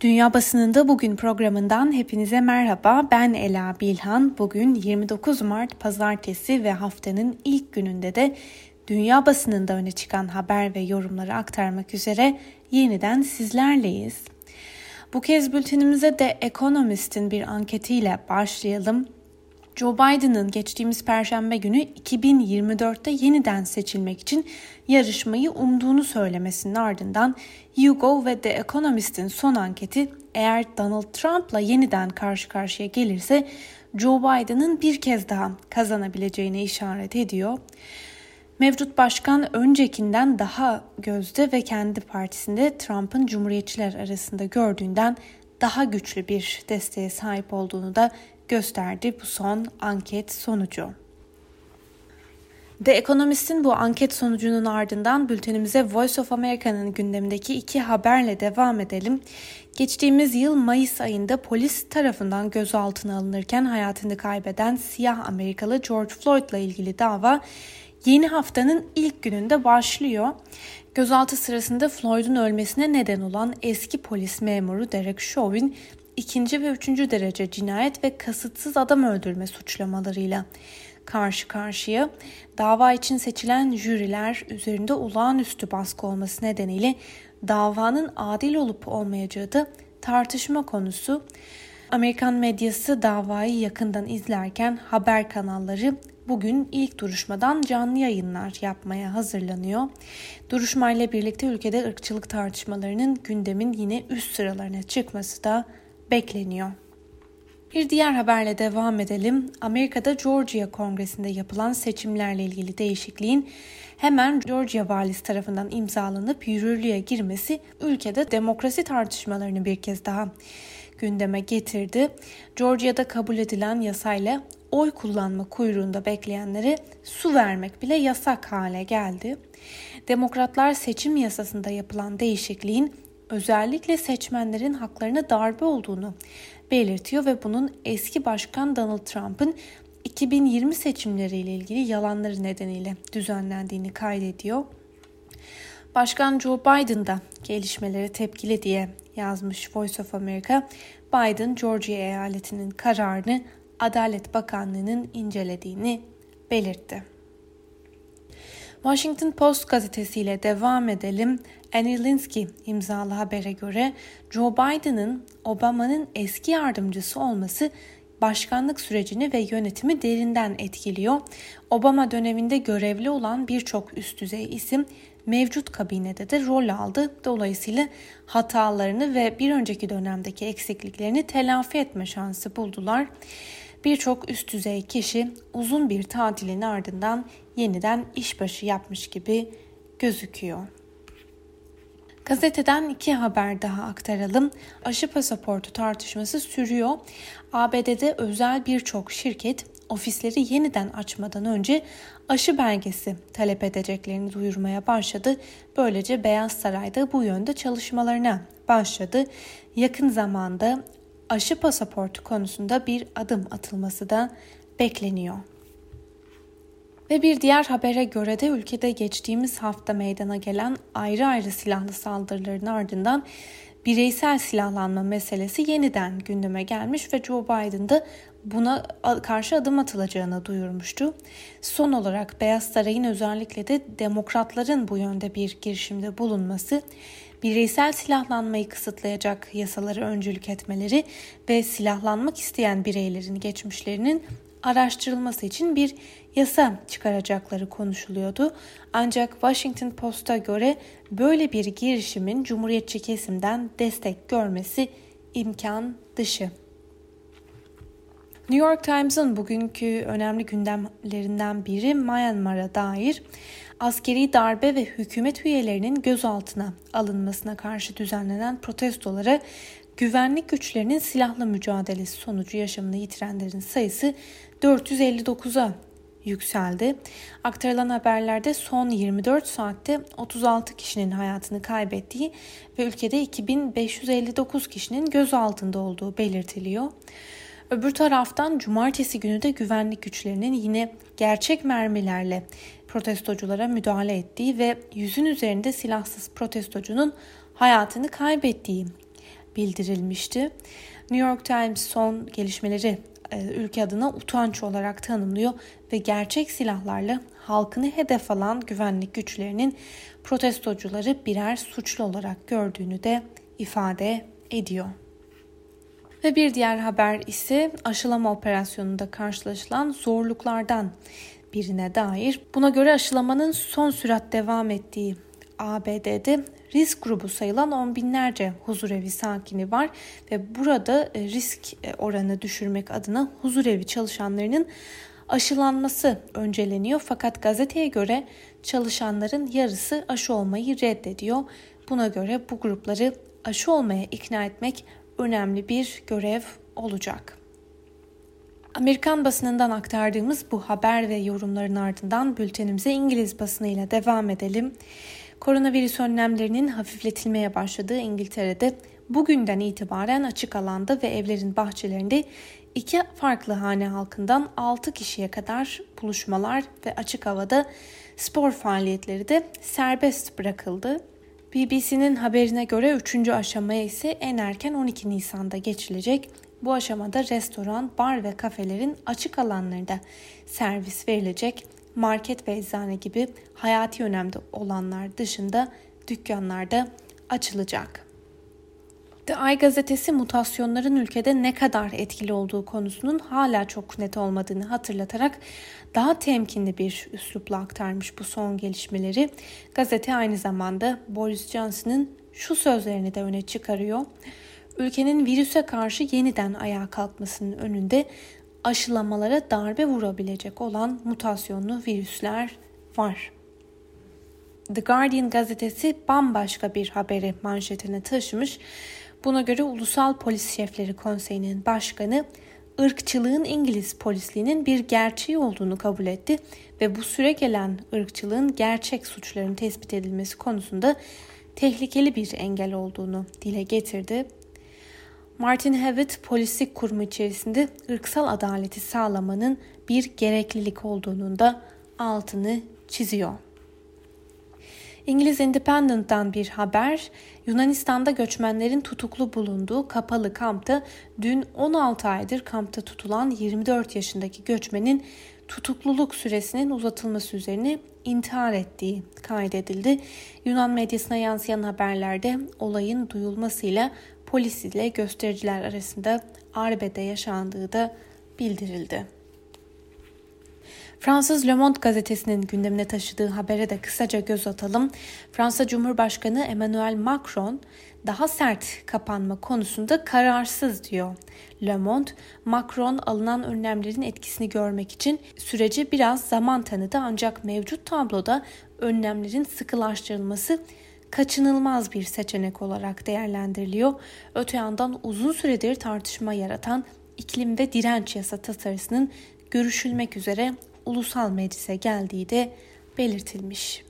Dünya Basınında Bugün programından hepinize merhaba. Ben Ela Bilhan. Bugün 29 Mart Pazartesi ve haftanın ilk gününde de dünya basınında öne çıkan haber ve yorumları aktarmak üzere yeniden sizlerleyiz. Bu kez bültenimize de Economist'in bir anketiyle başlayalım. Joe Biden'ın geçtiğimiz perşembe günü 2024'te yeniden seçilmek için yarışmayı umduğunu söylemesinin ardından YouGov ve The Economist'in son anketi eğer Donald Trump'la yeniden karşı karşıya gelirse Joe Biden'ın bir kez daha kazanabileceğine işaret ediyor. Mevcut başkan öncekinden daha gözde ve kendi partisinde Trump'ın cumhuriyetçiler arasında gördüğünden daha güçlü bir desteğe sahip olduğunu da gösterdi bu son anket sonucu. The Economist'in bu anket sonucunun ardından bültenimize Voice of America'nın gündemindeki iki haberle devam edelim. Geçtiğimiz yıl Mayıs ayında polis tarafından gözaltına alınırken hayatını kaybeden siyah Amerikalı George Floyd ile ilgili dava yeni haftanın ilk gününde başlıyor. Gözaltı sırasında Floyd'un ölmesine neden olan eski polis memuru Derek Chauvin ikinci ve üçüncü derece cinayet ve kasıtsız adam öldürme suçlamalarıyla karşı karşıya. Dava için seçilen jüriler üzerinde olağanüstü baskı olması nedeniyle davanın adil olup olmayacağı da tartışma konusu. Amerikan medyası davayı yakından izlerken haber kanalları bugün ilk duruşmadan canlı yayınlar yapmaya hazırlanıyor. Duruşmayla birlikte ülkede ırkçılık tartışmalarının gündemin yine üst sıralarına çıkması da bekleniyor. Bir diğer haberle devam edelim. Amerika'da Georgia Kongresi'nde yapılan seçimlerle ilgili değişikliğin hemen Georgia valisi tarafından imzalanıp yürürlüğe girmesi ülkede demokrasi tartışmalarını bir kez daha gündeme getirdi. Georgia'da kabul edilen yasayla oy kullanma kuyruğunda bekleyenlere su vermek bile yasak hale geldi. Demokratlar seçim yasasında yapılan değişikliğin özellikle seçmenlerin haklarına darbe olduğunu belirtiyor ve bunun eski başkan Donald Trump'ın 2020 seçimleriyle ilgili yalanları nedeniyle düzenlendiğini kaydediyor. Başkan Joe Biden da gelişmelere tepkili diye yazmış Voice of America. Biden, Georgia eyaletinin kararını Adalet Bakanlığı'nın incelediğini belirtti. Washington Post gazetesiyle devam edelim. Annie Linsky imzalı habere göre Joe Biden'ın Obama'nın eski yardımcısı olması başkanlık sürecini ve yönetimi derinden etkiliyor. Obama döneminde görevli olan birçok üst düzey isim mevcut kabinede de rol aldı. Dolayısıyla hatalarını ve bir önceki dönemdeki eksikliklerini telafi etme şansı buldular. Birçok üst düzey kişi uzun bir tatilin ardından yeniden işbaşı yapmış gibi gözüküyor. Gazeteden iki haber daha aktaralım. Aşı pasaportu tartışması sürüyor. ABD'de özel birçok şirket ofisleri yeniden açmadan önce aşı belgesi talep edeceklerini duyurmaya başladı. Böylece Beyaz Saray'da bu yönde çalışmalarına başladı. Yakın zamanda aşı pasaportu konusunda bir adım atılması da bekleniyor. Ve bir diğer habere göre de ülkede geçtiğimiz hafta meydana gelen ayrı ayrı silahlı saldırıların ardından bireysel silahlanma meselesi yeniden gündeme gelmiş ve Joe Biden da buna karşı adım atılacağını duyurmuştu. Son olarak Beyaz Saray'ın özellikle de demokratların bu yönde bir girişimde bulunması bireysel silahlanmayı kısıtlayacak yasaları öncülük etmeleri ve silahlanmak isteyen bireylerin geçmişlerinin araştırılması için bir yasa çıkaracakları konuşuluyordu. Ancak Washington Post'a göre böyle bir girişimin cumhuriyetçi kesimden destek görmesi imkan dışı. New York Times'ın bugünkü önemli gündemlerinden biri Myanmar'a dair askeri darbe ve hükümet üyelerinin gözaltına alınmasına karşı düzenlenen protestolara güvenlik güçlerinin silahlı mücadelesi sonucu yaşamını yitirenlerin sayısı 459'a yükseldi. Aktarılan haberlerde son 24 saatte 36 kişinin hayatını kaybettiği ve ülkede 2559 kişinin gözaltında olduğu belirtiliyor. Öbür taraftan cumartesi günü de güvenlik güçlerinin yine gerçek mermilerle protestoculara müdahale ettiği ve yüzün üzerinde silahsız protestocunun hayatını kaybettiği bildirilmişti. New York Times son gelişmeleri e, ülke adına utanç olarak tanımlıyor ve gerçek silahlarla halkını hedef alan güvenlik güçlerinin protestocuları birer suçlu olarak gördüğünü de ifade ediyor. Ve bir diğer haber ise aşılama operasyonunda karşılaşılan zorluklardan birine dair. Buna göre aşılamanın son sürat devam ettiği ABD'de risk grubu sayılan on binlerce huzurevi sakini var ve burada e, risk e, oranı düşürmek adına huzurevi çalışanlarının aşılanması önceleniyor. Fakat gazeteye göre çalışanların yarısı aşı olmayı reddediyor. Buna göre bu grupları aşı olmaya ikna etmek önemli bir görev olacak. Amerikan basınından aktardığımız bu haber ve yorumların ardından bültenimize İngiliz basınıyla devam edelim. Koronavirüs önlemlerinin hafifletilmeye başladığı İngiltere'de bugünden itibaren açık alanda ve evlerin bahçelerinde iki farklı hane halkından 6 kişiye kadar buluşmalar ve açık havada spor faaliyetleri de serbest bırakıldı. BBC'nin haberine göre 3. aşamaya ise en erken 12 Nisan'da geçilecek. Bu aşamada restoran, bar ve kafelerin açık alanlarında servis verilecek. Market ve eczane gibi hayati önemde olanlar dışında dükkanlarda açılacak. The Ay gazetesi mutasyonların ülkede ne kadar etkili olduğu konusunun hala çok net olmadığını hatırlatarak daha temkinli bir üslupla aktarmış bu son gelişmeleri. Gazete aynı zamanda Boris Johnson'ın şu sözlerini de öne çıkarıyor. Ülkenin virüse karşı yeniden ayağa kalkmasının önünde aşılamalara darbe vurabilecek olan mutasyonlu virüsler var. The Guardian gazetesi bambaşka bir haberi manşetine taşımış. Buna göre Ulusal Polis Şefleri Konseyi'nin başkanı ırkçılığın İngiliz polisliğinin bir gerçeği olduğunu kabul etti ve bu süre gelen ırkçılığın gerçek suçların tespit edilmesi konusunda tehlikeli bir engel olduğunu dile getirdi. Martin Hewitt polislik kurumu içerisinde ırksal adaleti sağlamanın bir gereklilik olduğunun da altını çiziyor. İngiliz Independent'tan bir haber, Yunanistan'da göçmenlerin tutuklu bulunduğu kapalı kampta dün 16 aydır kampta tutulan 24 yaşındaki göçmenin tutukluluk süresinin uzatılması üzerine intihar ettiği kaydedildi. Yunan medyasına yansıyan haberlerde olayın duyulmasıyla polis ile göstericiler arasında arbede yaşandığı da bildirildi. Fransız Le Monde gazetesinin gündemine taşıdığı habere de kısaca göz atalım. Fransa Cumhurbaşkanı Emmanuel Macron daha sert kapanma konusunda kararsız diyor. Le Monde, Macron alınan önlemlerin etkisini görmek için süreci biraz zaman tanıdı ancak mevcut tabloda önlemlerin sıkılaştırılması kaçınılmaz bir seçenek olarak değerlendiriliyor. Öte yandan uzun süredir tartışma yaratan iklim ve direnç yasa tasarısının görüşülmek üzere ulusal meclise geldiği de belirtilmiş.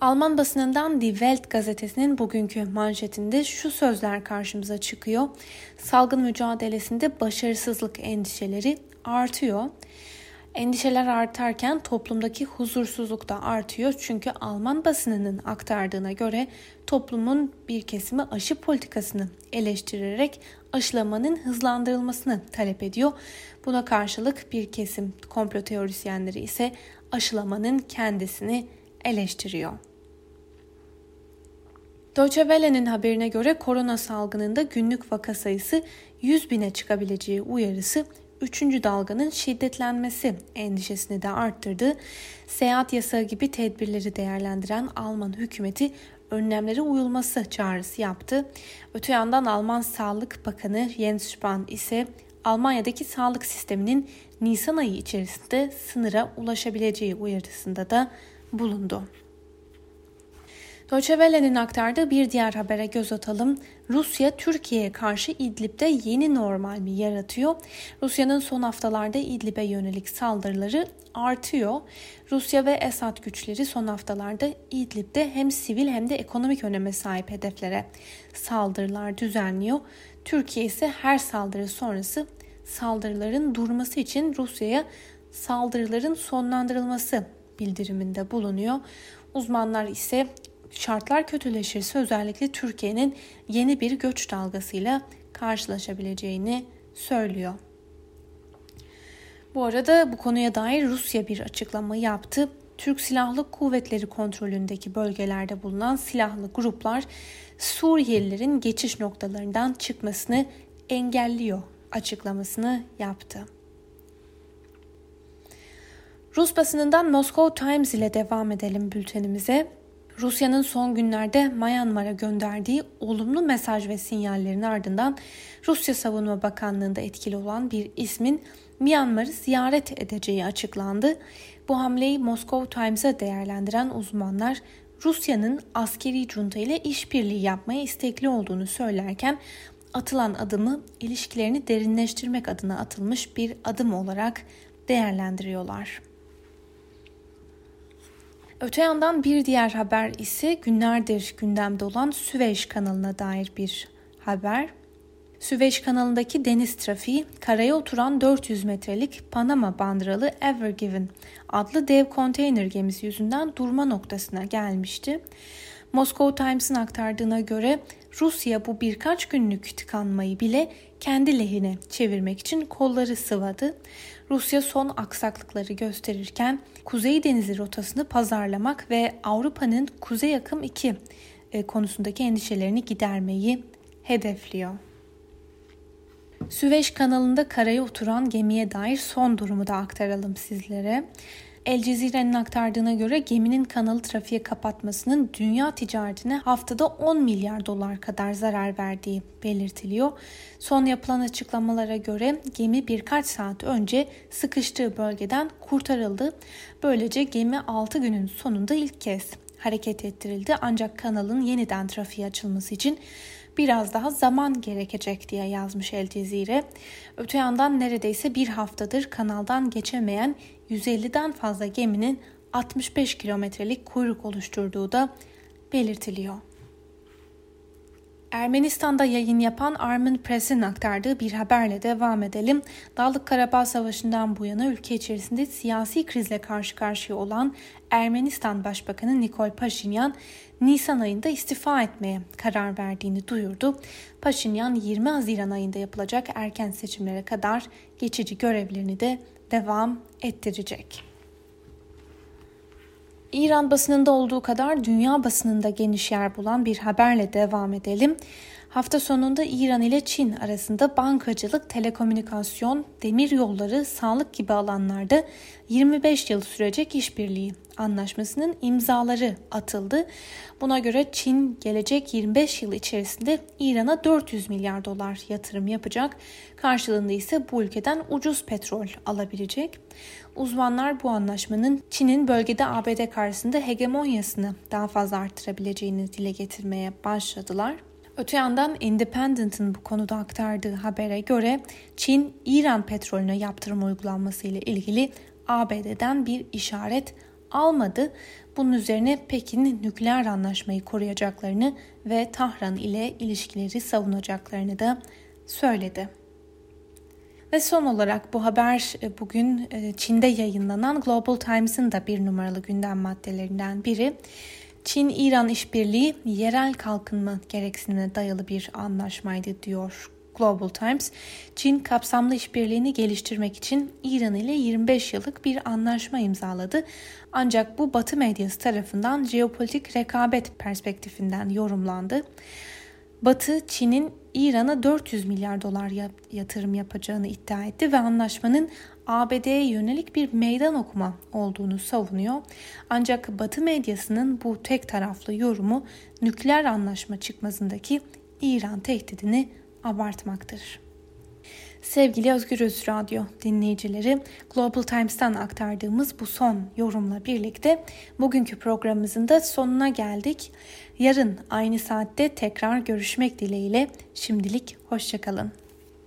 Alman basınından Die Welt gazetesinin bugünkü manşetinde şu sözler karşımıza çıkıyor. Salgın mücadelesinde başarısızlık endişeleri artıyor. Endişeler artarken toplumdaki huzursuzluk da artıyor. Çünkü Alman basınının aktardığına göre toplumun bir kesimi aşı politikasını eleştirerek aşılamanın hızlandırılmasını talep ediyor. Buna karşılık bir kesim komplo teorisyenleri ise aşılamanın kendisini eleştiriyor. Deutsche Welle'nin haberine göre korona salgınında günlük vaka sayısı 100 bine çıkabileceği uyarısı 3. dalganın şiddetlenmesi endişesini de arttırdı. Seyahat yasağı gibi tedbirleri değerlendiren Alman hükümeti önlemlere uyulması çağrısı yaptı. Öte yandan Alman Sağlık Bakanı Jens Spahn ise Almanya'daki sağlık sisteminin Nisan ayı içerisinde sınıra ulaşabileceği uyarısında da bulundu. Deutsche aktardığı bir diğer habere göz atalım. Rusya Türkiye'ye karşı İdlib'de yeni normal mi yaratıyor? Rusya'nın son haftalarda İdlib'e yönelik saldırıları artıyor. Rusya ve Esad güçleri son haftalarda İdlib'de hem sivil hem de ekonomik öneme sahip hedeflere saldırılar düzenliyor. Türkiye ise her saldırı sonrası saldırıların durması için Rusya'ya saldırıların sonlandırılması bildiriminde bulunuyor. Uzmanlar ise şartlar kötüleşirse özellikle Türkiye'nin yeni bir göç dalgasıyla karşılaşabileceğini söylüyor. Bu arada bu konuya dair Rusya bir açıklama yaptı. Türk Silahlı Kuvvetleri kontrolündeki bölgelerde bulunan silahlı gruplar Suriyelilerin geçiş noktalarından çıkmasını engelliyor açıklamasını yaptı. Rus basınından Moscow Times ile devam edelim bültenimize. Rusya'nın son günlerde Myanmar'a gönderdiği olumlu mesaj ve sinyallerin ardından Rusya Savunma Bakanlığı'nda etkili olan bir ismin Myanmar'ı ziyaret edeceği açıklandı. Bu hamleyi Moscow Times'a değerlendiren uzmanlar Rusya'nın askeri junta ile işbirliği yapmaya istekli olduğunu söylerken atılan adımı ilişkilerini derinleştirmek adına atılmış bir adım olarak değerlendiriyorlar. Öte yandan bir diğer haber ise günlerdir gündemde olan Süveyş kanalına dair bir haber. Süveyş kanalındaki deniz trafiği karaya oturan 400 metrelik Panama bandıralı Ever Given adlı dev konteyner gemisi yüzünden durma noktasına gelmişti. Moscow Times'ın aktardığına göre Rusya bu birkaç günlük tıkanmayı bile kendi lehine çevirmek için kolları sıvadı. Rusya son aksaklıkları gösterirken Kuzey Denizi rotasını pazarlamak ve Avrupa'nın Kuzey Akım 2 e, konusundaki endişelerini gidermeyi hedefliyor. Süveyş kanalında karaya oturan gemiye dair son durumu da aktaralım sizlere. El Cezire'nin aktardığına göre geminin kanalı trafiğe kapatmasının dünya ticaretine haftada 10 milyar dolar kadar zarar verdiği belirtiliyor. Son yapılan açıklamalara göre gemi birkaç saat önce sıkıştığı bölgeden kurtarıldı. Böylece gemi 6 günün sonunda ilk kez hareket ettirildi ancak kanalın yeniden trafiğe açılması için biraz daha zaman gerekecek diye yazmış El Cezire. Öte yandan neredeyse bir haftadır kanaldan geçemeyen 150'den fazla geminin 65 kilometrelik kuyruk oluşturduğu da belirtiliyor. Ermenistan'da yayın yapan Armen Press'in aktardığı bir haberle devam edelim. Dağlık Karabağ Savaşı'ndan bu yana ülke içerisinde siyasi krizle karşı karşıya olan Ermenistan Başbakanı Nikol Paşinyan Nisan ayında istifa etmeye karar verdiğini duyurdu. Paşinyan 20 Haziran ayında yapılacak erken seçimlere kadar geçici görevlerini de devam ettirecek. İran basınında olduğu kadar dünya basınında geniş yer bulan bir haberle devam edelim. Hafta sonunda İran ile Çin arasında bankacılık, telekomünikasyon, demir yolları, sağlık gibi alanlarda 25 yıl sürecek işbirliği anlaşmasının imzaları atıldı. Buna göre Çin gelecek 25 yıl içerisinde İran'a 400 milyar dolar yatırım yapacak. Karşılığında ise bu ülkeden ucuz petrol alabilecek. Uzmanlar bu anlaşmanın Çin'in bölgede ABD karşısında hegemonyasını daha fazla arttırabileceğini dile getirmeye başladılar. Öte yandan Independent'ın bu konuda aktardığı habere göre Çin, İran petrolüne yaptırım uygulanması ile ilgili ABD'den bir işaret almadı. Bunun üzerine Pekin nükleer anlaşmayı koruyacaklarını ve Tahran ile ilişkileri savunacaklarını da söyledi. Ve son olarak bu haber e, bugün e, Çin'de yayınlanan Global Times'ın da bir numaralı gündem maddelerinden biri. Çin-İran işbirliği yerel kalkınma gereksinimine dayalı bir anlaşmaydı diyor Global Times. Çin kapsamlı işbirliğini geliştirmek için İran ile 25 yıllık bir anlaşma imzaladı. Ancak bu Batı medyası tarafından jeopolitik rekabet perspektifinden yorumlandı. Batı, Çin'in İran'a 400 milyar dolar yatırım yapacağını iddia etti ve anlaşmanın ABD'ye yönelik bir meydan okuma olduğunu savunuyor. Ancak Batı medyasının bu tek taraflı yorumu nükleer anlaşma çıkmazındaki İran tehdidini abartmaktadır. Sevgili Özgürüz Radyo dinleyicileri, Global Times'tan aktardığımız bu son yorumla birlikte bugünkü programımızın da sonuna geldik. Yarın aynı saatte tekrar görüşmek dileğiyle şimdilik hoşçakalın.